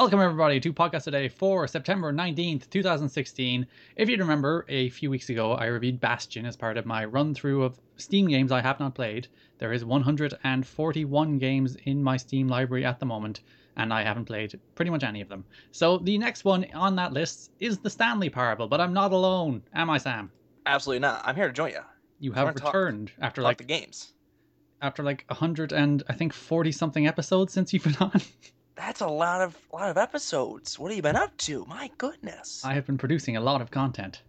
Welcome, everybody, to Podcast A Day for September 19th, 2016. If you remember, a few weeks ago, I reviewed Bastion as part of my run through of Steam games I have not played. There is 141 games in my Steam library at the moment, and I haven't played pretty much any of them. So the next one on that list is the Stanley Parable, but I'm not alone, am I, Sam? Absolutely not. I'm here to join you. You have wanna talk- returned after Talk like the games. after like 100 and I think 40 something episodes since you've been on. That's a lot of lot of episodes. What have you been up to? My goodness. I have been producing a lot of content.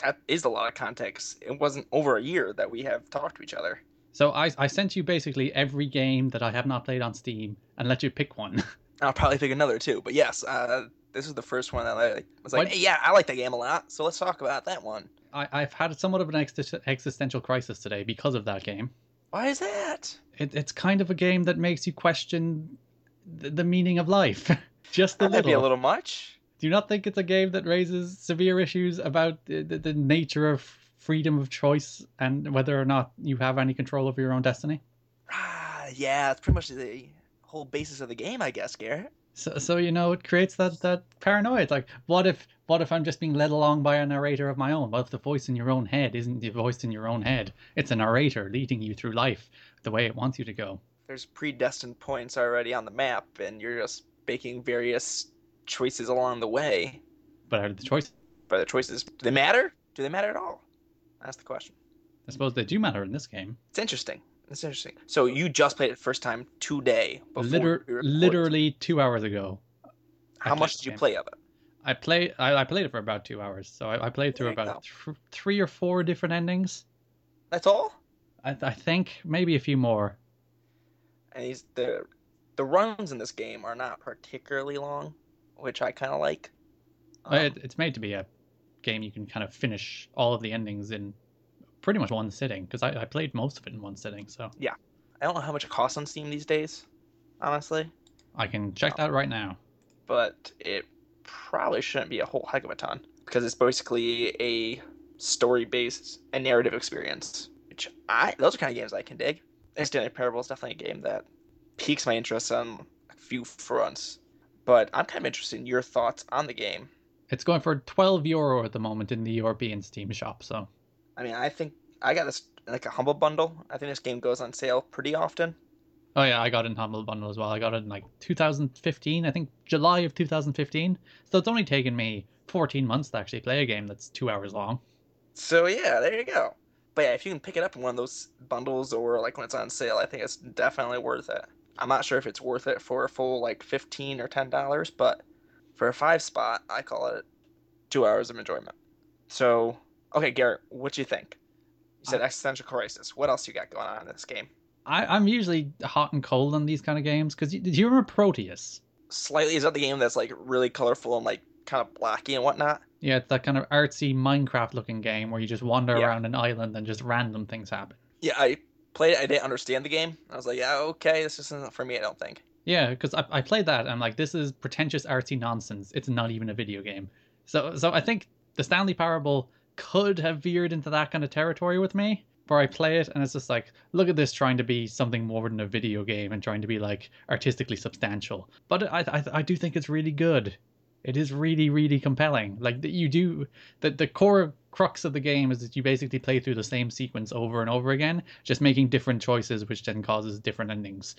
That is a lot of context. It wasn't over a year that we have talked to each other. So I, I sent you basically every game that I have not played on Steam and let you pick one. I'll probably pick another too. But yes, uh, this is the first one that I was like, hey, yeah, I like that game a lot. So let's talk about that one. I, I've had somewhat of an exist- existential crisis today because of that game. Why is that? It, it's kind of a game that makes you question the, the meaning of life. Just a That little. be a little much. Do you not think it's a game that raises severe issues about the, the, the nature of freedom of choice and whether or not you have any control over your own destiny? Ah, yeah, it's pretty much the whole basis of the game, I guess, Garrett. So, so you know, it creates that that paranoia. It's like, what if, what if I'm just being led along by a narrator of my own? What if the voice in your own head isn't the voice in your own head? It's a narrator leading you through life the way it wants you to go. There's predestined points already on the map, and you're just making various choices along the way. But of the choice, But the choices, do they matter? Do they matter at all? That's the question. I suppose they do matter in this game. It's interesting. It's interesting. So you just played it first time today. Before Liter- literally two hours ago. How much did you game. play of it? I play. I, I played it for about two hours, so I, I played through about th- three or four different endings. That's all. I, I think maybe a few more. And these the the runs in this game are not particularly long, which I kind of like. Um, it, it's made to be a game you can kind of finish all of the endings in pretty much one sitting because I, I played most of it in one sitting, so yeah, I don't know how much it costs on Steam these days, honestly, I can check that right now. but it probably shouldn't be a whole heck of a ton because it's basically a story-based and narrative experience, which I those are kind of games I can dig. And Stanley Parable is definitely a game that piques my interest on a few fronts. But I'm kind of interested in your thoughts on the game. It's going for 12 euro at the moment in the European Steam shop, so I mean, I think I got this like a humble bundle. I think this game goes on sale pretty often. Oh yeah, I got it in Humble Bundle as well. I got it in like 2015, I think July of 2015. So it's only taken me 14 months to actually play a game that's two hours long. So yeah, there you go. But yeah, if you can pick it up in one of those bundles or like when it's on sale, I think it's definitely worth it. I'm not sure if it's worth it for a full like fifteen or ten dollars, but for a five spot, I call it two hours of enjoyment. So okay, Garrett, what do you think? You said I- existential crisis. What else you got going on in this game? I, I'm usually hot and cold on these kind of games because did you remember Proteus? Slightly, is that the game that's like really colorful and like kind of blocky and whatnot? Yeah, it's that kind of artsy Minecraft looking game where you just wander Yeah. around an island and just random things happen. Yeah, I played it. I didn't understand the game. I was like, yeah, okay, this isn't for me. I don't think. Yeah, because I, I played that and I'm like, this is pretentious artsy nonsense. It's not even a video game. So so I think the Stanley Parable could have veered into that kind of territory with me, where I play it and it's just like, look at this trying to be something more than a video game and trying to be like artistically substantial. But I I, I do think it's really good. It is really really compelling. Like that you do that the core crux of the game is that you basically play through the same sequence over and over again, just making different choices, which then causes different endings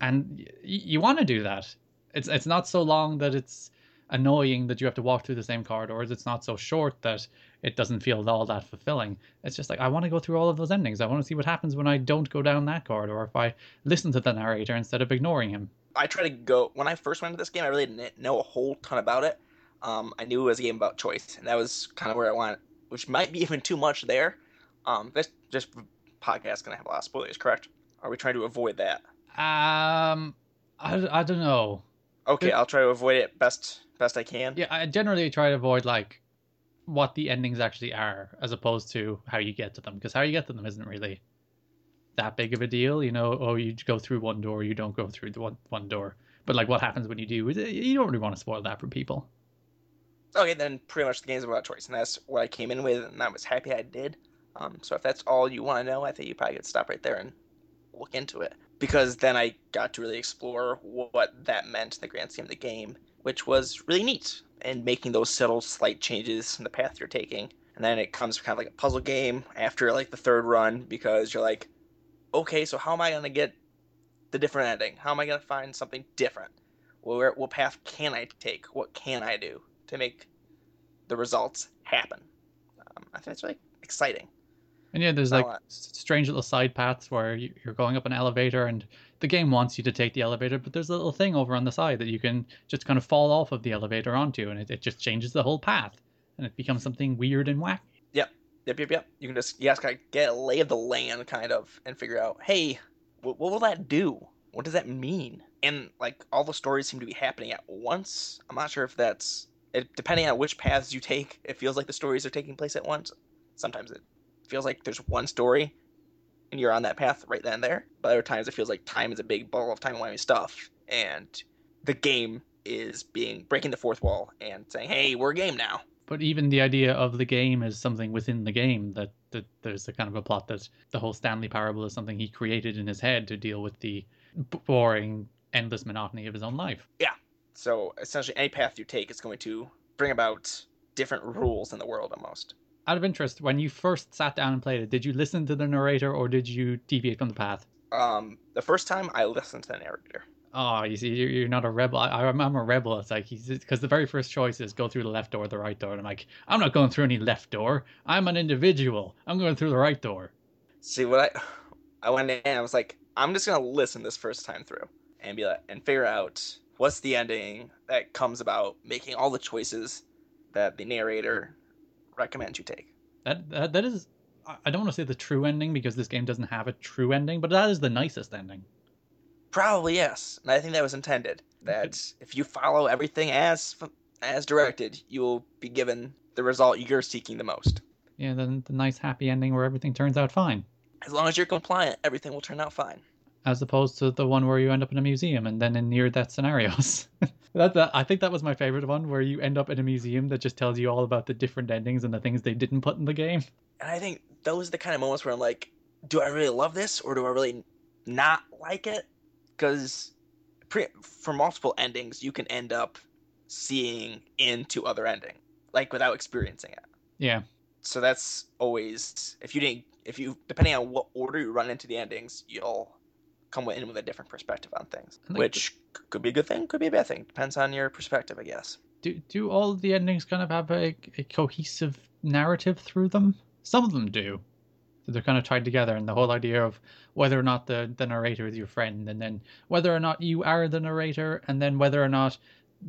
and y- you want to do that. It's it's not so long that it's annoying that you have to walk through the same corridors. It's not so short that it doesn't feel all that fulfilling. It's just like I want to go through all of those endings. I want to see what happens when I don't go down that corridor, if I listen to the narrator instead of ignoring him. I try to go when I first went into this game. I really didn't know a whole ton about it. Um, I knew it was a game about choice, and that was kind of where I wanted, which might be even too much there. Um, this this podcast gonna have a lot of spoilers, correct? Are we trying to avoid that? Um, I, I don't know. Okay, Yeah. I'll try to avoid it best best I can. Yeah, I generally try to avoid like what the endings actually are, as opposed to how you get to them, because how you get to them isn't really that big of a deal. You know, oh, you go through one door, you don't go through the one one door. But like, what happens when you do? You don't really want to spoil that for people. Okay, then pretty much the game's about choice, and that's what I came in with, and I was happy I did. Um, so if that's all you want to know, I think you probably could stop right there and look into it. Because then I got to really explore what that meant in the grand scheme of the game, which was really neat. And making those subtle, slight changes in the path you're taking. And then it comes kind of like a puzzle game after like the third run because you're like, okay, so how am I going to get the different ending? How am I going to find something different? Where, what path can I take? What can I do to make the results happen? Um, I think it's really exciting. And yeah, there's like strange little side paths where you're going up an elevator and the game wants you to take the elevator, but there's a little thing over on the side that you can just kind of fall off of the elevator onto, and it, it just changes the whole path, and it becomes something weird and wacky. Yep, yep, yep. You can just you just gotta get a lay of the land, kind of, and figure out, hey, what, what will that do? What does that mean? And like all the stories seem to be happening at once. I'm not sure if that's it, depending on which paths you take. It feels like the stories are taking place at once. Sometimes it feels like there's one story and you're on that path right then and there. But other times it feels like time is a big ball of time winding stuff, and the game is being breaking the fourth wall and saying, "Hey, we're a game now." But even the idea of the game is something within the game that, that there's a kind of a plot that the whole Stanley parable is something he created in his head to deal with the boring, endless monotony of his own life. Yeah. So essentially, any path you take is going to bring about different rules in the world almost out of interest, when you first sat down and played it, did you listen to the narrator or did you deviate from the path? Um, the first time I listened to the narrator. Oh, you see, you're not a rebel. I, I'm a rebel. It's like he's because the very first choice is go through the left door or the right door, and I'm like, I'm not going through any left door. I'm an individual. I'm going through the right door. See what I, I went in. I was like, I'm just gonna listen this first time through and be like, and figure out what's the ending that comes about making all the choices that the narrator recommends you take. That that, that is I don't want to say the true ending because this game doesn't have a true ending, but that is the nicest ending. Probably yes, and I think that was intended. That if you follow everything as as directed, you will be given the result you're seeking the most. Yeah, then the nice happy ending where everything turns out fine. As long as you're compliant, everything will turn out fine. As opposed to the one where you end up in a museum and then in near death scenarios. That, that I think that was my favorite one, where you end up in a museum that just tells you all about the different endings and the things they didn't put in the game. And I think those are the kind of moments where I'm like, do I really love this or do I really not like it? Because for multiple endings, you can end up seeing into other ending, like without experiencing it. Yeah. So that's always if you didn't if you depending on what order you run into the endings, you'll come in with a different perspective on things, which could be a good thing, could be a bad thing. Depends on your perspective, I guess. Do do all the endings kind of have a, a cohesive narrative through them? Some of them do. So they're kind of tied together, and the whole idea of whether or not the, the narrator is your friend, and then whether or not you are the narrator, and then whether or not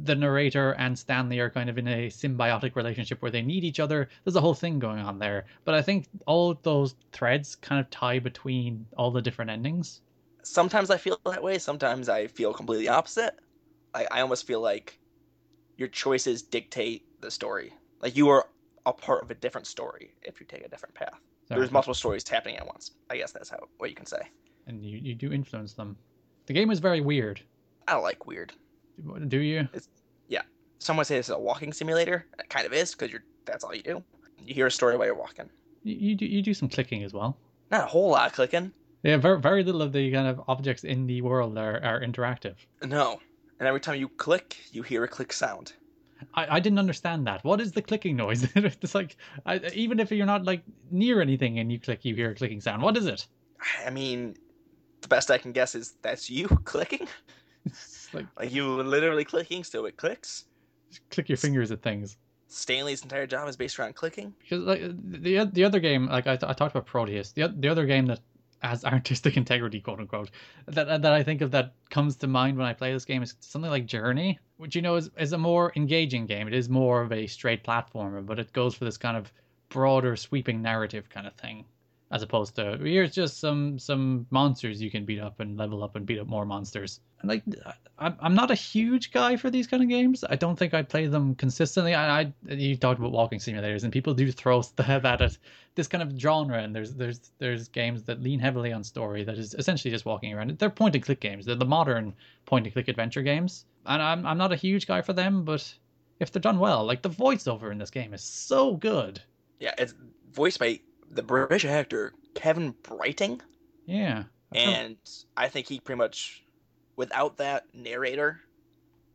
the narrator and Stanley are kind of in a symbiotic relationship where they need each other. There's a whole thing going on there. But I think all those threads kind of tie between all the different endings sometimes I feel that way. Sometimes I feel completely opposite. I, I almost feel like your choices dictate the story. Like you are a part of a different story if you take a different path. Sorry. There's multiple stories happening at once. I guess that's how what you can say. And you, you do influence them. The game is very weird. I like weird. Do you? It's, yeah. Someone say this is a walking simulator. It kind of is because you're that's all you do. You hear a story while you're walking. You, you do you do some clicking as well. Not a whole lot of clicking. Yeah, very, very little of the kind of objects in the world are, are interactive. No. And every time you click, you hear a click sound. I, I didn't understand that. What is the clicking noise? it's like, I, even if you're not like near anything and you click, you hear a clicking sound. What is it? I mean, the best I can guess is that's you clicking. like, like you literally clicking, so it clicks. Just click your fingers at things. Stanley's entire job is based around clicking. Because like the the other game, like I, I talked about Proteus, the the other game that as artistic integrity, quote unquote, that that I think of that comes to mind when I play this game is something like Journey, which you know is is a more engaging game. It is more of a straight platformer, but it goes for this kind of broader, sweeping narrative kind of thing as opposed to here's just some some monsters you can beat up and level up and beat up more monsters. Like I'm I'm not a huge guy for these kind of games. I don't think I play them consistently. I, I you talked about walking simulators and people do throw stuff at it. This kind of genre and there's there's there's games that lean heavily on story that is essentially just walking around. They're point and click games. They're the modern point and click adventure games. And I'm I'm not a huge guy for them, but if they're done well, like the voiceover in this game is so good. Yeah, it's voiced by the British actor Kevan Brighting. Yeah. And I think he pretty much, without that narrator,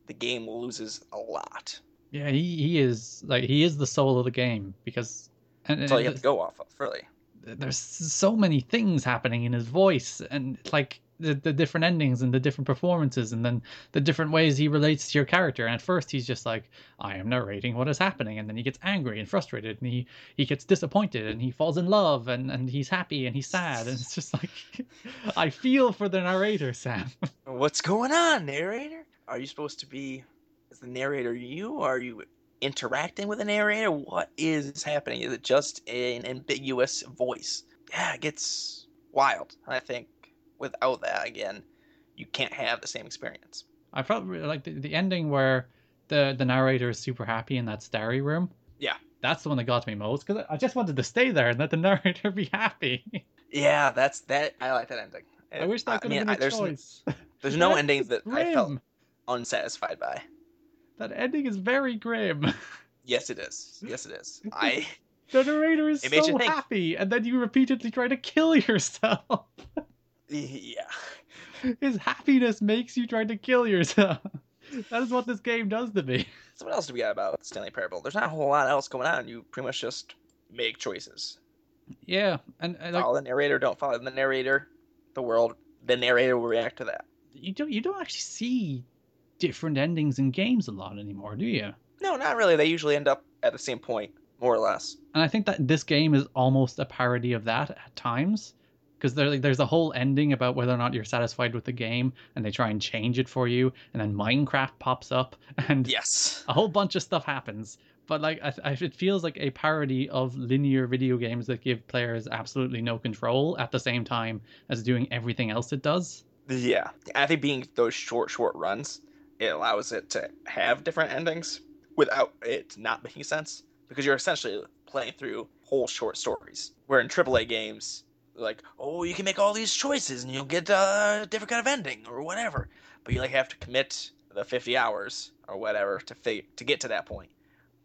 the game loses a lot. Yeah, he, he is like he is the soul of the game because and, That's all you have to go off of, really. there's so many things happening in his voice and like the, the different endings and the different performances and then the different ways he relates to your character and at first he's just like i am narrating what is happening and then he gets angry and frustrated and he he gets disappointed and he falls in love and and he's happy and he's sad and it's just like i feel for the narrator sam What's going on, narrator? Are you supposed to be is the narrator you? Are you interacting with the narrator? What is happening? Is it just an ambiguous voice? Yeah, it gets wild. I think without that, again, you can't have the same experience. i felt re- like the, the ending where the the narrator is super happy in that starry room Yeah. that's the one that got me most because i just wanted to stay there and let the narrator be happy Yeah, that's that. I like that ending. I wish that I could mean, have been a there's choice. there's no endings that I felt unsatisfied by. That ending is very grim. Yes, it is. Yes, it is. I The narrator is so happy, and then you repeatedly try to kill yourself. yeah. His happiness makes you try to kill yourself. That is what this game does to me. So what else do we got about Stanley Parable? There's not a whole lot else going on. You pretty much just make choices. Yeah, and, and like follow the narrator, don't follow the narrator. The world, the narrator will react to that. you don't you don't actually see different endings in games a lot anymore, do you? No, not really. They usually end up at the same point, more or less. And I think that this game is almost a parody of that at times. Because there, like, there's a whole ending about whether or not you're satisfied with the game, and they try and change it for you, and then Minecraft pops up, and Yes. a whole bunch of stuff happens. But like, I, I, it feels like a parody of linear video games that give players absolutely no control at the same time as doing everything else it does. Yeah. I think being those short, short runs, it allows it to have different endings without it not making sense. Because you're essentially playing through whole short stories. Where in AAA games, like, oh, you can make all these choices and you'll get uh, a different kind of ending or whatever. But you like have to commit the 50 hours or whatever to fig- to get to that point.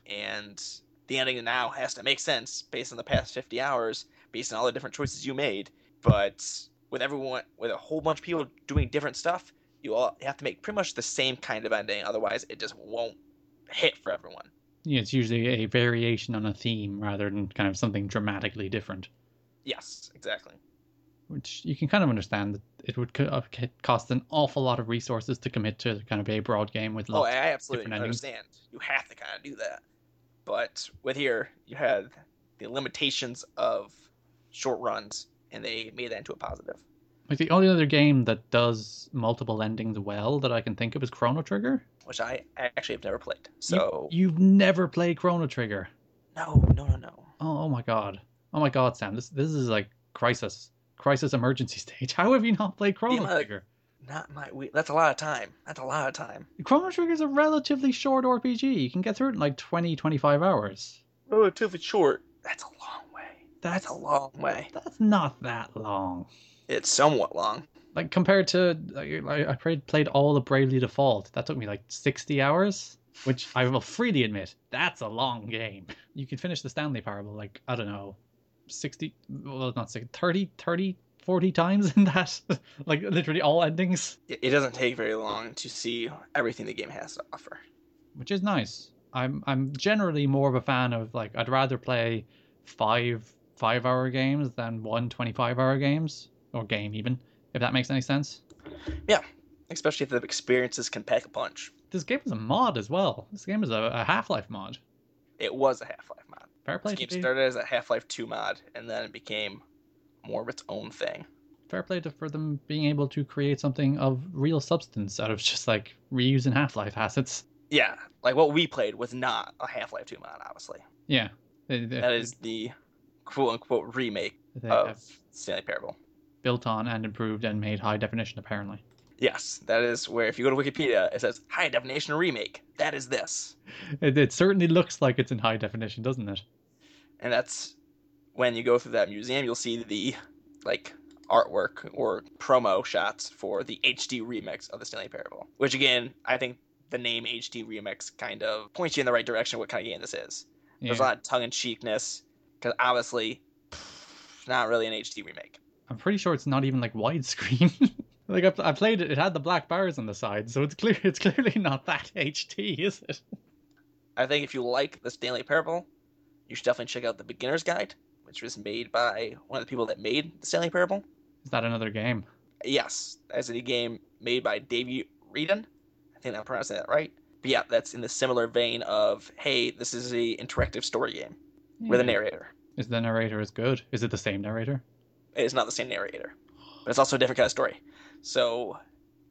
And the ending now has to make sense based on the past 50 hours, based on all the different choices you made. But with everyone, with a whole bunch of people doing different stuff, you all have to make pretty much the same kind of ending. Otherwise, it just won't hit for everyone. Yeah, it's usually a variation on a theme rather than kind of something dramatically different. Yes, exactly. Which you can kind of understand that it would uh, cost an awful lot of resources to commit to kind of a broad game with Oh, lots. I absolutely different endings. understand. You have to kind of do that. But with here, you had the limitations of short runs, and they made that into a positive. Like the only other game that does multiple endings well that I can think of is Chrono Trigger. Which I actually have never played. You- So you've never played Chrono Trigger. no, no, no, no. Oh, oh my god. Oh my god, Sam. This this is like crisis. Crisis emergency stage. How have you not played Chrono Yeah, Trigger? Not my. We, that's a lot of time. That's a lot of time. Chrono Trigger is a relatively short RPG. You can get through it in like 20, 25 hours. Relatively short. That's a long way. That's, That's a long way. That's not that long. It's somewhat long. Like compared to like, I I played played all the Bravely Default. That took me like 60 hours, which I will freely admit, that's a long game. You can finish the Stanley Parable like I don't know, 60 well not 60, 30 30 40 times in that. like literally all endings, It, doesn't take very long to see everything the game has to offer. which is nice. I'm I'm generally more of a fan of like I'd rather play 5 5 hour games than one 25 hour games or game even, if that makes any sense. Yeah, especially if the experiences can pack a punch. This game is a mod as well. This game is a, a Half Life mod. It was a Half Life. Fair play This game be- started as a Half Life 2 mod, and then it became more of its own thing. fair play to, for them being able to create something of real substance out of just like reusing Half Life assets. Yeah, like what we played was not a Half Life 2 mod, obviously. Yeah, they, they- That is the quote unquote remake of Stanley Parable. built on and improved and made high definition. Apparently, Yes, that is where if you go to Wikipedia, it says high definition remake. That is this. it, it certainly looks like it's in high definition, doesn't it? And that's when you go through that museum, you'll see the like artwork or promo shots for the HD remix of the Stanley Parable. Which again, I think the name HD remix kind of points you in the right direction what kind of game this is. There's a lot of tongue in cheekness because obviously, not really an HD remake. I'm pretty sure it's not even like widescreen. Like I, I played it, it had the black bars on the side, so it's clear it's clearly not that HD, is it? I think if you like the Stanley Parable, you should definitely check out the Beginner's Guide, which was made by one of the people that made the Stanley Parable. Is that another game? Yes, as a game made by Davey Wreden. I think I'm pronouncing that right. But yeah, that's in the similar vein of, hey, this is a interactive story game hmm. with a narrator. Is the narrator as good? Is it the same narrator? It's not the same narrator, but it's also a different kind of story. So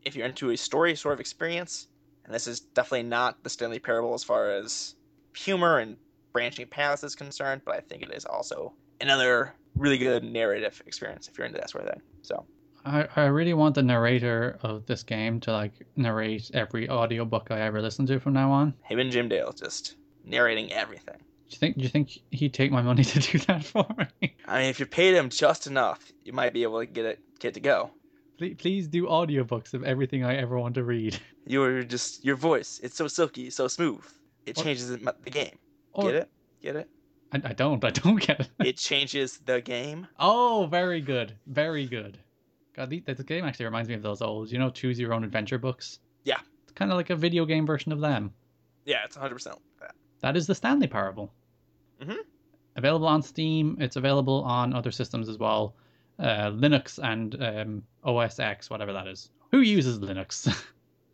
if you're into a story sort of experience, and this is definitely not the Stanley Parable as far as humor and branching paths is concerned, but I think it is also another really good narrative experience if you're into that sort of thing. So I, I really want the narrator of this game to like narrate every audiobook I ever listen to from now on. him and Jim Dale just narrating everything. Do you think do you think he'd take my money to do that for me? I mean, if you paid him just enough, you might be able to get it get to go. Please, please do audiobooks of everything I ever want to read. You're just your voice. It's so silky, so smooth. It Or- changes the game. Or, Get it? Get it? I, I don't. I don't get it. It changes the game. Oh, very good. Very good. God, the, this game actually reminds me of those old, you know, choose your own adventure books. Yeah. It's kind of like a video game version of them. Yeah, it's 100 percent that. That is the Stanley Parable. Mhm. Available on Steam. It's available on other systems as well, uh, Linux and um, OS X, whatever that is. Who uses Linux?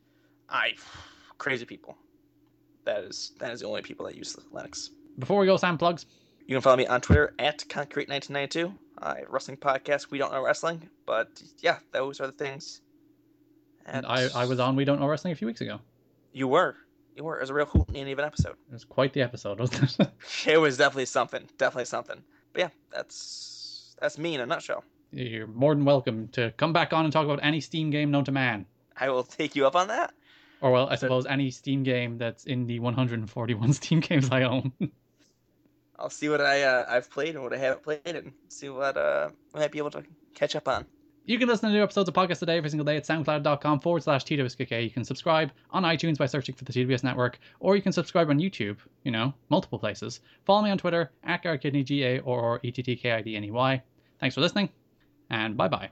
I crazy people. That is that is the only people that use Linux. Before we go, Sam plugs. You can follow me on Twitter at Concrete1992. I have a wrestling podcast. We don't know wrestling, but yeah, those are the things. And I, I was on We Don't Know Wrestling a few weeks ago. You were. You were. It was a real hoot of an episode. It was quite the episode, wasn't it? It was definitely something. Definitely something. But yeah, that's that's me in a nutshell. You're more than welcome to come back on and talk about any Steam game known to man. I will take you up on that. Or, well, I suppose any Steam game that's in the 141 Steam games I own. I'll see what I uh, I've played and what I haven't played, and see what uh I might be able to catch up on. You can listen to new episodes of Podcast A Day every single day at soundcloud.com forward slash TWSKK. You can subscribe on iTunes by searching for the TWS Network, or you can subscribe on YouTube, you know, multiple places. Follow me on Twitter, at GarrettKidney, G-A or E-T-T-K-I-D-N-E-Y. Thanks for listening, and bye-bye.